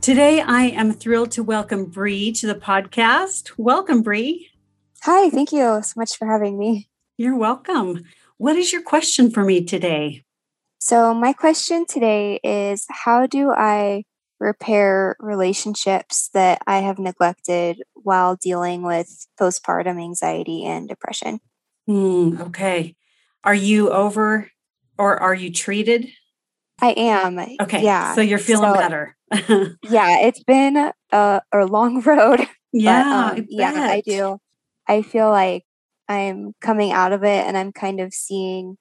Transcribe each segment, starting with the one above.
Today, I am thrilled to welcome Bree to the podcast. Welcome, Bree. Hi, thank you so much for having me. You're welcome. What is your question for me today? So, my question today is How do I repair relationships that I have neglected while dealing with postpartum anxiety and depression? Hmm, okay. Are you over or are you treated? I am. Okay. Yeah. So you're feeling so, better. yeah, it's been a, a long road. Yeah. But, um, yeah, I do. I feel like I'm coming out of it and I'm kind of seeing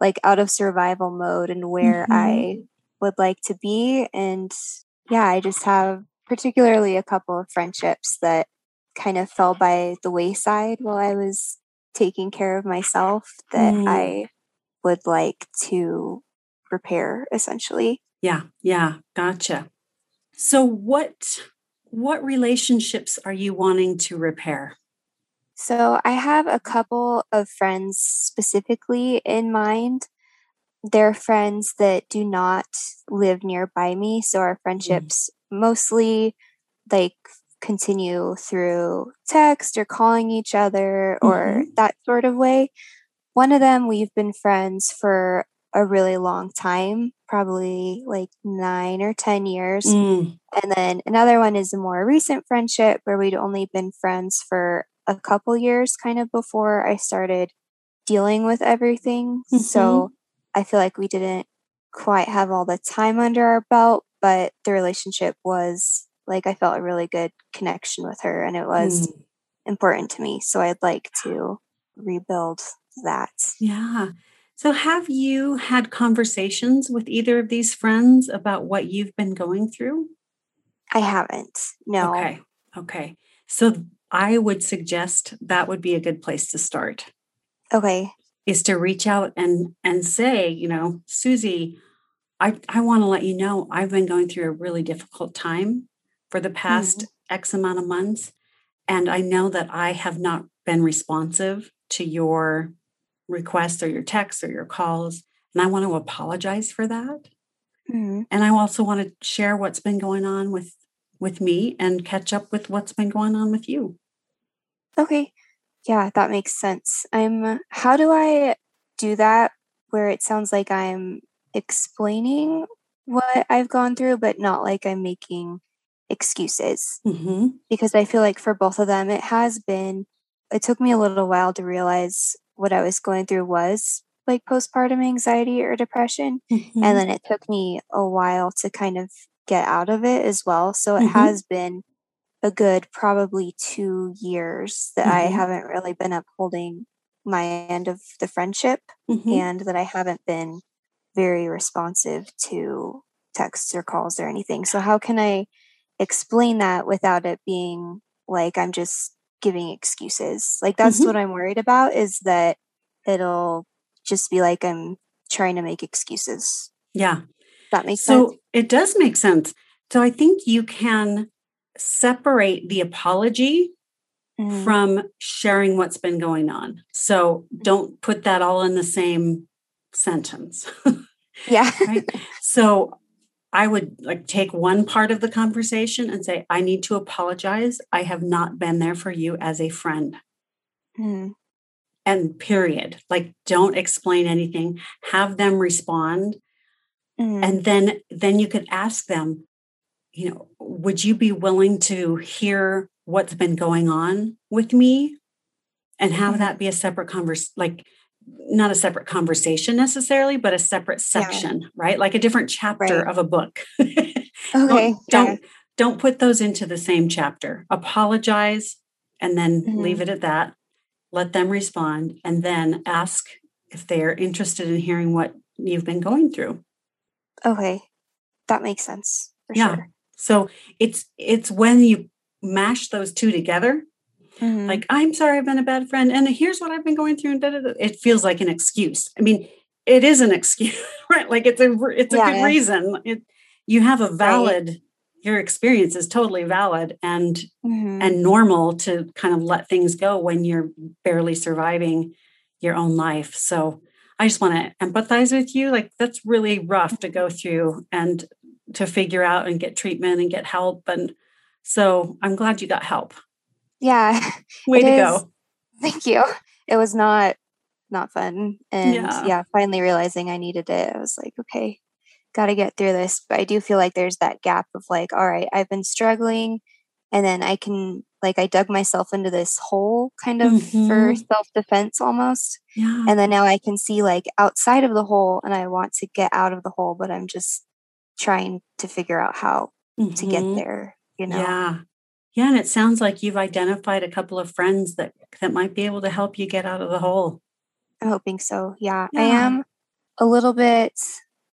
like out of survival mode and where mm-hmm. I would like to be. And yeah, I just have particularly a couple of friendships that kind of fell by the wayside while I was taking care of myself that mm. I would like to repair essentially. Yeah, yeah, gotcha. So what what relationships are you wanting to repair? So I have a couple of friends specifically in mind. They're friends that do not live nearby me, so our mm-hmm. friendships mm. mostly like continue through text or calling each other or mm-hmm. that sort of way. One of them, we've been friends for a really long time, probably like nine or 10 years. Mm. And then another one is a more recent friendship where we'd only been friends for a couple years, kind of before I started dealing with everything. Mm-hmm. So I feel like we didn't quite have all the time under our belt, but the relationship was like I felt a really good connection with her and it was mm. important to me. So I'd like to rebuild that. Yeah. So, have you had conversations with either of these friends about what you've been going through? I haven't. No. Okay. Okay. So, I would suggest that would be a good place to start. Okay. Is to reach out and and say, you know, Susie, I I want to let you know I've been going through a really difficult time for the past mm-hmm. X amount of months, and I know that I have not been responsive to your requests or your texts or your calls. And I want to apologize for that. Mm-hmm. And I also want to share what's been going on with with me and catch up with what's been going on with you. Okay. Yeah, that makes sense. I'm how do I do that where it sounds like I'm explaining what I've gone through but not like I'm making excuses. Mm-hmm. Because I feel like for both of them it has been it took me a little while to realize what I was going through was like postpartum anxiety or depression. Mm-hmm. And then it took me a while to kind of get out of it as well. So it mm-hmm. has been a good probably two years that mm-hmm. I haven't really been upholding my end of the friendship mm-hmm. and that I haven't been very responsive to texts or calls or anything. So, how can I explain that without it being like I'm just giving excuses. Like that's mm-hmm. what I'm worried about is that it'll just be like I'm trying to make excuses. Yeah. That makes sense. so sense. it does make sense. So I think you can separate the apology mm. from sharing what's been going on. So don't put that all in the same sentence. yeah. right? So I would like take one part of the conversation and say, I need to apologize. I have not been there for you as a friend. Mm. And period. Like don't explain anything. Have them respond. Mm. And then then you could ask them, you know, would you be willing to hear what's been going on with me and have mm. that be a separate conversation like not a separate conversation necessarily, but a separate section, yeah. right? Like a different chapter right. of a book. okay. don't, don't, don't put those into the same chapter. Apologize and then mm-hmm. leave it at that. Let them respond and then ask if they're interested in hearing what you've been going through. Okay. That makes sense. yeah. Sure. So it's it's when you mash those two together, Mhm. like I'm sorry I've been a bad friend, and here's what I've been going through, and da, da, da. it feels like an excuse. I mean, it is an excuse, right? Like it's a it's a good Yeah. reason. It you have a Right. valid. Your experience is totally valid and Mhm. and normal to kind of let things go when you're barely surviving your own life. So I just want to empathize with you. Like that's really rough to go through and to figure out and get treatment and get help. And so I'm glad you got help. Yeah. Way to is- go. Thank you. It was not not fun. And Yeah. yeah. finally realizing I needed it. I was like, okay, gotta get through this. But I do feel like there's that gap of like, all right, I've been struggling and then I can like I dug myself into this hole kind of for Mhm. self-defense almost. Yeah. And then now I can see like outside of the hole and I want to get out of the hole, but I'm just trying to figure out how to get Mhm. there, you know. Yeah. Yeah. And it sounds like you've identified a couple of friends that that might be able to help you get out of the hole. I'm hoping so. Yeah. I am a little bit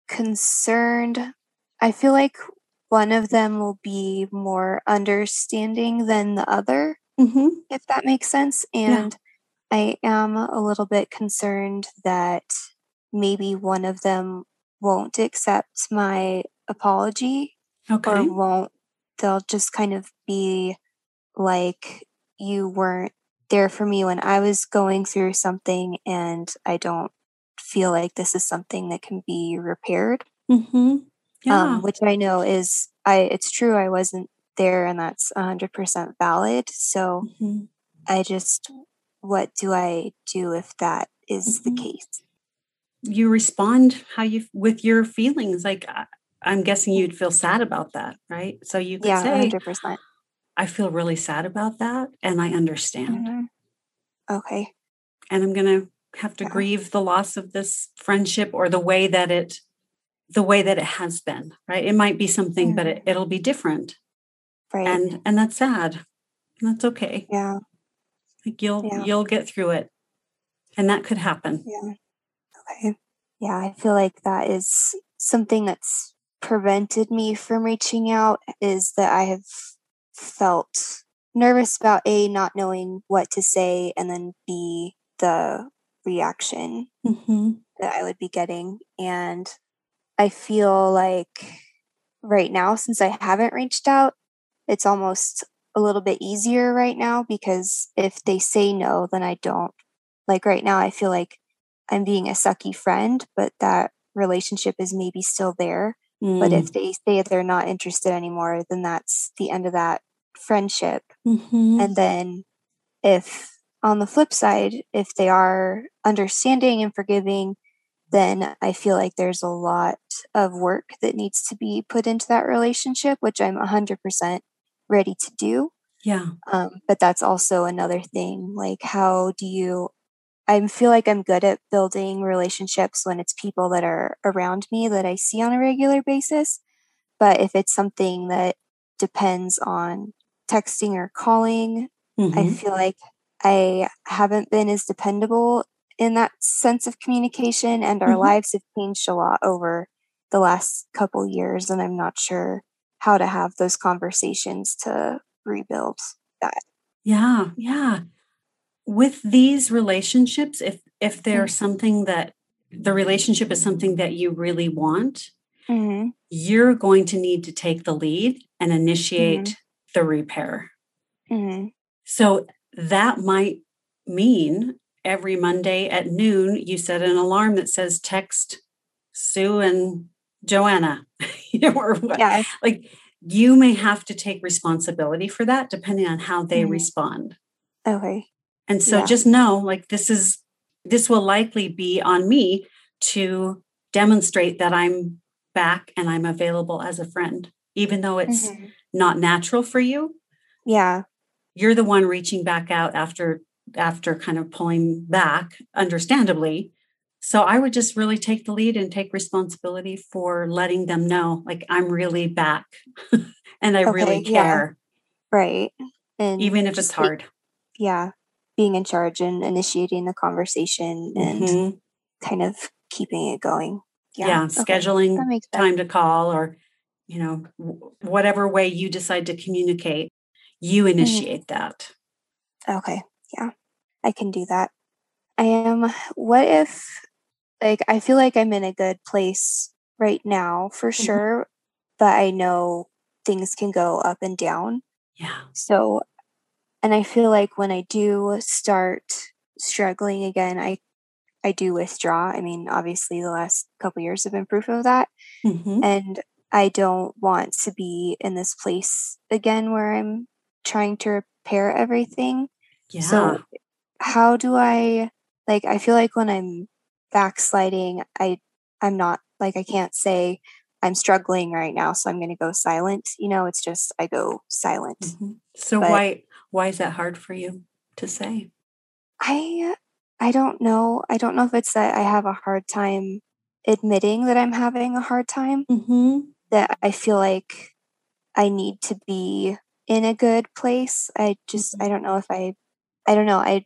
concerned. I feel like one of them will be more understanding than the other, Mm-hmm. if that makes sense. And I am a little bit concerned that maybe one of them won't accept my apology Okay. or won't they'll just kind of be like you weren't there for me when I was going through something and I don't feel like this is something that can be repaired Mm-hmm. Yeah. um, which I know is I it's true I wasn't there and that's 100% valid so Mhm. I just what do I do if that is Mhm. the case you respond how you with your feelings like I- i'm guessing you'd feel sad about that right? So you could yeah say 100% i feel really sad about that and i understand. Mhm. okay. And i'm going to have to Yeah. grieve the loss of this friendship or the way that it the way that it has been right? It might be something but it, it'll be different. Right. And and that's sad. And that's okay. Yeah. Like you'll Yeah. you'll get through it. And that could happen. Yeah. Okay. Yeah, I feel like that is something that's prevented me from reaching out is that I have felt nervous about A, not knowing what to say, and then B, the reaction hmm that I would be getting. And I feel like right now, since I haven't reached out, it's almost a little bit easier right now because if they say no, then I don't. Like right now, I feel like I'm being a sucky friend, but that relationship is maybe still there. But Mm. if they say they're not interested anymore, then that's the end of that friendship. Mhm. And then if on the flip side, if they are understanding and forgiving, then I feel like there's a lot of work that needs to be put into that relationship, which I'm 100% ready to do. yeah Um, but that's also another thing. Like, how do you? I feel like I'm good at building relationships when it's people that are around me that I see on a regular basis. But if it's something that depends on texting or calling, I Mhm. feel like I haven't been as dependable in that sense of communication, and our Mhm. lives have changed a lot over the last couple years, and I'm not sure how to have those conversations to rebuild that. Yeah, yeah. With these relationships, if if they're Mm. something that the relationship is something that you really want, hmm you're going to need to take the lead and initiate the repair. hmm So that might mean every Monday at noon you set an alarm that says text Sue and Joanna. or what- Yeah. like you may have to take responsibility for that depending on how they Mhm. respond. Okay. And so Yeah. just know like this is this will likely be on me to demonstrate that I'm back and I'm available as a friend. Even though it's Mhm. not natural for you, Yeah. you're the one reaching back out after after kind of pulling back, understandably. So I would just really take the lead and take responsibility for letting them know like I'm really back and I really Okay, yeah. care, Right. And even if it's be- hard. yeah, being in charge and initiating the conversation and Mhm. kind of keeping it going. Yeah, okay, scheduling time to call or you know, w- whatever way you decide to communicate, you Mm-hmm. initiate that. Okay. Yeah. I can do that. I am what if like I feel like I'm in a good place right now for Mhm. sure, but I know things can go up and down. Yeah. So and I feel like when I do start struggling again, I I do withdraw. I mean, obviously the last couple years have been proof of that. Mhm. And I don't want to be in this place again where I'm trying to repair everything. Yeah. So how do I like I feel like when I'm backsliding, I I'm not like I can't say I'm struggling right now, so I'm going to go silent. You know, it's just I go silent. Mhm. So But- why why is that hard for you to say? I I don't know. I don't know if it's that I have a hard time admitting that I'm having a hard time. Mm-hmm. That I feel like I need to be in a good place. I just Mhm. I don't know if I I don't know. I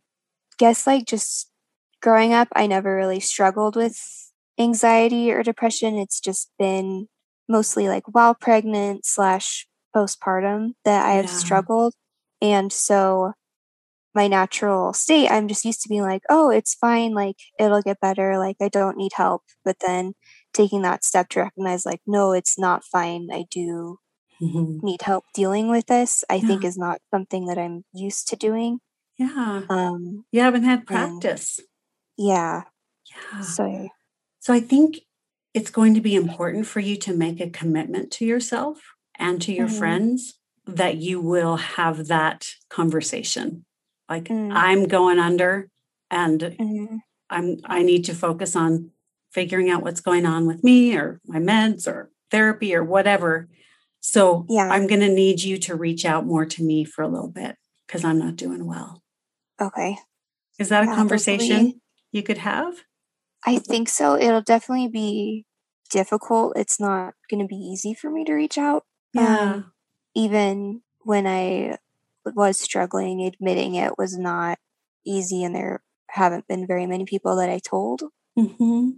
guess like just growing up, I never really struggled with anxiety or depression. It's just been mostly like while pregnant slash postpartum that I have Yeah. struggled. And so my natural state, I'm just used to being like, oh, it's fine. Like it'll get better. Like I don't need help. But then taking that step to recognize, like, no, it's not fine. I do Mhm. need help dealing with this, I think is not something that I'm used to doing. Yeah. Um, You haven't had practice. yeah. Yeah. So So I think it's going to be important for you to make a commitment to yourself and to your Mhm. friends that you will have that conversation. Like Mm. I'm going under and mhm, I'm I need to focus on figuring out what's going on with me or my meds or therapy or whatever. So Yeah. I'm going to need you to reach out more to me for a little bit because I'm not doing well. okay. Is that a conversation definitely. you could have? I think so. It'll definitely be difficult. It's not going to be easy for me to reach out. Yeah. Um, even when I was struggling, admitting it was not easy, and there haven't been very many people that I told. hmm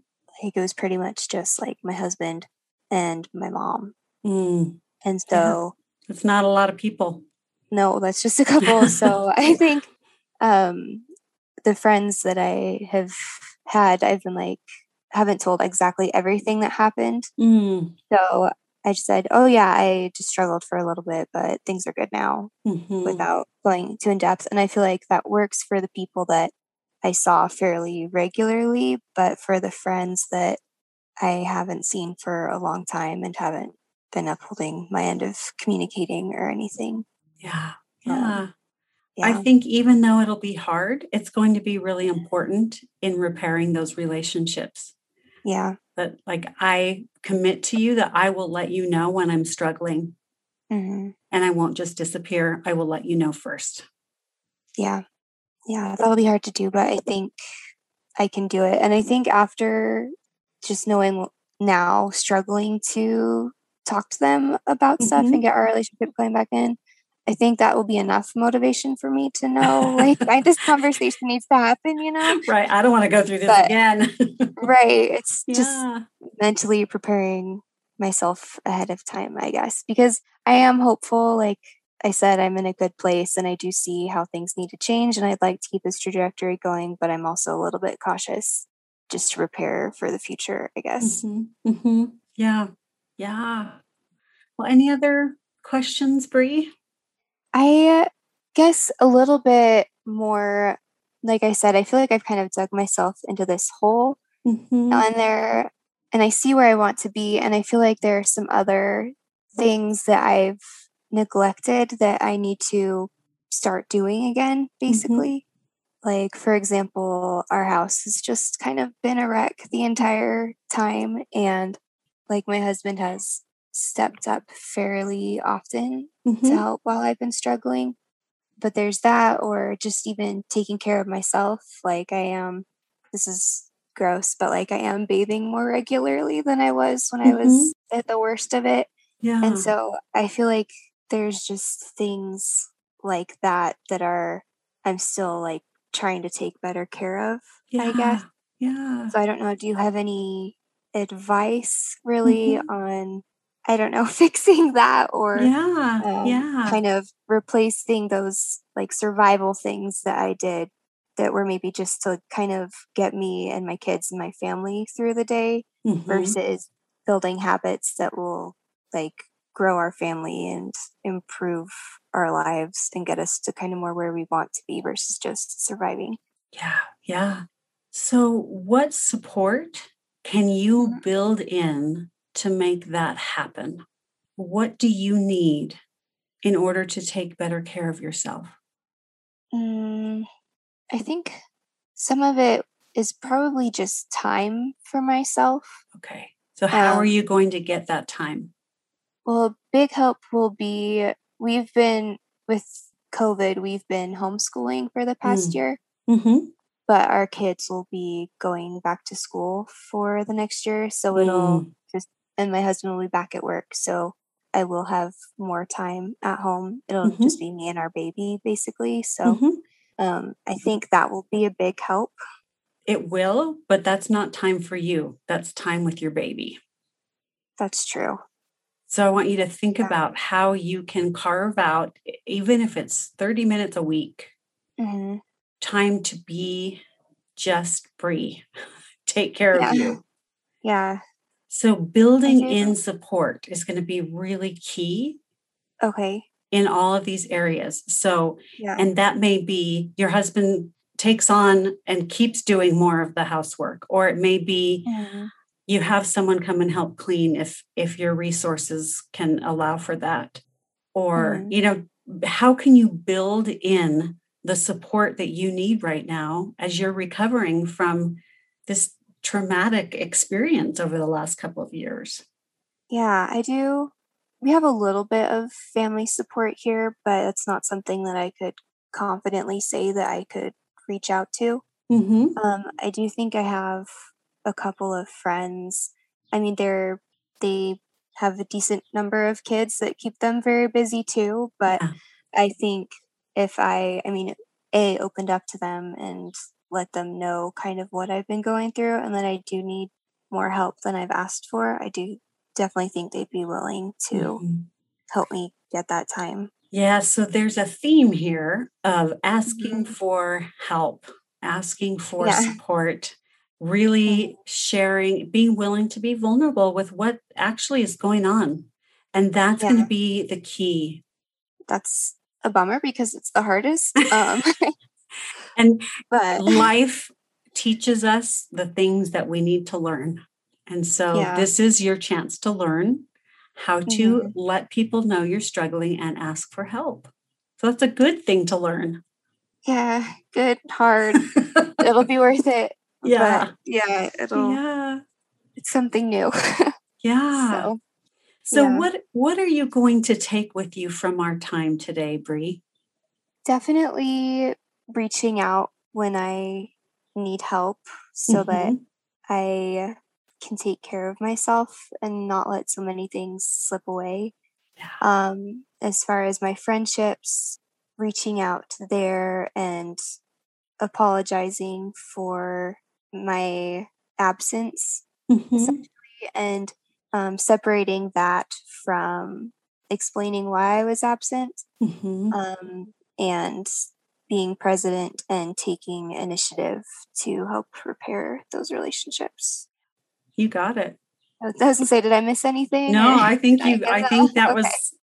Like it was pretty much just like my husband and my mom. Mm, And yeah. so It's not a lot of people. no, that's just a couple. So I think um, the friends that I have had, I've been like, haven't told exactly everything that happened. Mm, So I just said, oh, yeah, I just struggled for a little bit, but things are good now mhm. without going too in depth. And I feel like that works for the people that I saw fairly regularly, but for the friends that I haven't seen for a long time and haven't been upholding my end of communicating or anything. Yeah. Um, Yeah. yeah. I think even though it'll be hard, it's going to be really important in repairing those relationships. Yeah. That, like, I commit to you that I will let you know when I'm struggling hmm and I won't just disappear. I will let you know first. Yeah. Yeah. That'll be hard to do, but I think I can do it. And I think after just knowing now, struggling to talk to them about stuff Mhm. and get our relationship going back in, I think that will be enough motivation for me to know, like, I, this conversation needs to happen, you know? right. I don't want to go through this But- again. Right. It's just mentally preparing myself ahead of time, I guess, because I am hopeful. Like I said, I'm in a good place and I do see how things need to change and I'd like to keep this trajectory going, but I'm also a little bit cautious just to prepare for the future, I guess. hmm hmm Yeah. Yeah. Well, any other questions, Bree? I guess a little bit more, like I said, I feel like I've kind of dug myself into this hole Mm-hmm. and there and I see where I want to be and I feel like there are some other things that I've neglected that I need to start doing again basically. Like for example, our house has just kind of been a wreck the entire time and like my husband has stepped up fairly often to Mm-hmm. help while I've been struggling. But there's that, or just even taking care of myself. Like I am, this is gross, but like I am bathing more regularly than I was when I was at the worst of it. Yeah. And so I feel like there's just things like that that are, I'm still like trying to take better care of, I guess. Yeah. So I don't know. Do you have any advice really Mhm. on, I don't know, fixing that or yeah, um, yeah. kind of replacing those like survival things that I did that were maybe just to kind of get me and my kids and my family through the day Mhm. versus building habits that will like grow our family and improve our lives and get us to kind of more where we want to be versus just surviving. Yeah, yeah. So, what support can you Mhm. build in to make that happen? What do you need in order to take better care of yourself? Mm, I think some of it is probably just time for myself. Okay. So, how are Um, you going to get that time? Well, a big help will be we've been with COVID, we've been homeschooling for the past Mm. year, Mm-hmm. but our kids will be going back to school for the next year. So it'll Mm. just, and my husband will be back at work. So I will have more time at home. It'll Mhm. just be me and our baby, basically. So hmm um, I think that will be a big help. It will, but that's not time for you. That's time with your baby. That's true. So I want you to think Yeah. about how you can carve out, even if it's 30 minutes a week, hmm time to be just free, take care Yeah. of you. Yeah. So building do. in support is going to be really key Okay. in all of these areas. So, Yeah. and that may be your husband takes on and keeps doing more of the housework, or it may be Mhm. you have someone come and help clean if if your resources can allow for that or Mhm. you know how can you build in the support that you need right now as you're recovering from this traumatic experience over the last couple of years Yeah, I do. We have a little bit of family support here, but it's not something that I could confidently say that I could reach out to. mm-hmm. Um, I do think I have a couple of friends. I mean, they're they have a decent number of kids that keep them very busy too. But Yeah. I think if I, I mean, a opened up to them and let them know kind of what I've been going through, and that I do need more help than I've asked for. I do definitely think they'd be willing to Mhm. help me get that time. yeah so there's a theme here of asking Mhm. for help asking for Yeah. support really sharing being willing to be vulnerable with what actually is going on and that's going to be the key That's a bummer because it's the hardest. Um, and but life teaches us the things that we need to learn and so Yeah. this is your chance to learn how to Mhm. let people know you're struggling and ask for help so that's a good thing to learn yeah, good, hard. It'll be worth it. yeah But yeah, it'll yeah it's something new. yeah so So Yeah. what what are you going to take with you from our time today, Bree? definitely reaching out when I need help so that Mhm. I can take care of myself and not let so many things slip away. Yeah. Um, as far as my friendships, reaching out there and apologizing for my absence Mhm. and um, separating that from explaining why I was absent Mhm. um, and being president and taking initiative to help repair those relationships. You got it. I was going to say, did I miss anything? No, I think you get I think that Okay. was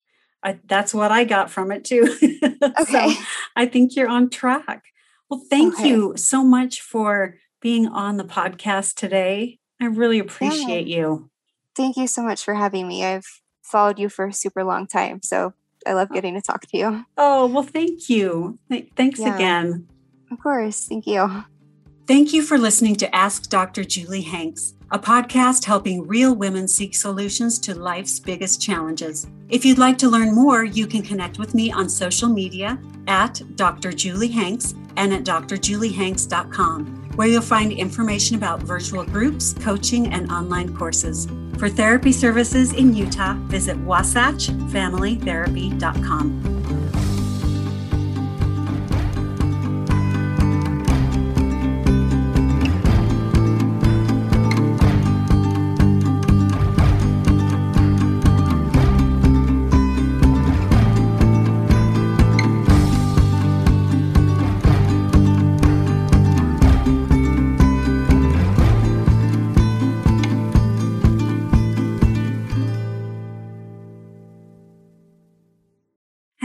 I, that's what I got from it too. Okay. so I think you're on track. Well, thank Okay. you so much for being on the podcast today. I really appreciate you. Thank you so much for having me. I've followed you for a super long time, so I love oh. getting to talk to you. Oh, well, thank you. Th- Thanks Yeah. again. Of course. Thank you. Thank you for listening to Ask Dr. Julie Hanks, a podcast helping real women seek solutions to life's biggest challenges. If you'd like to learn more, you can connect with me on social media at Dr. Julie Hanks and at drjuliehanks.com, where you'll find information about virtual groups, coaching, and online courses. For therapy services in Utah, visit wasatchfamilytherapy.com.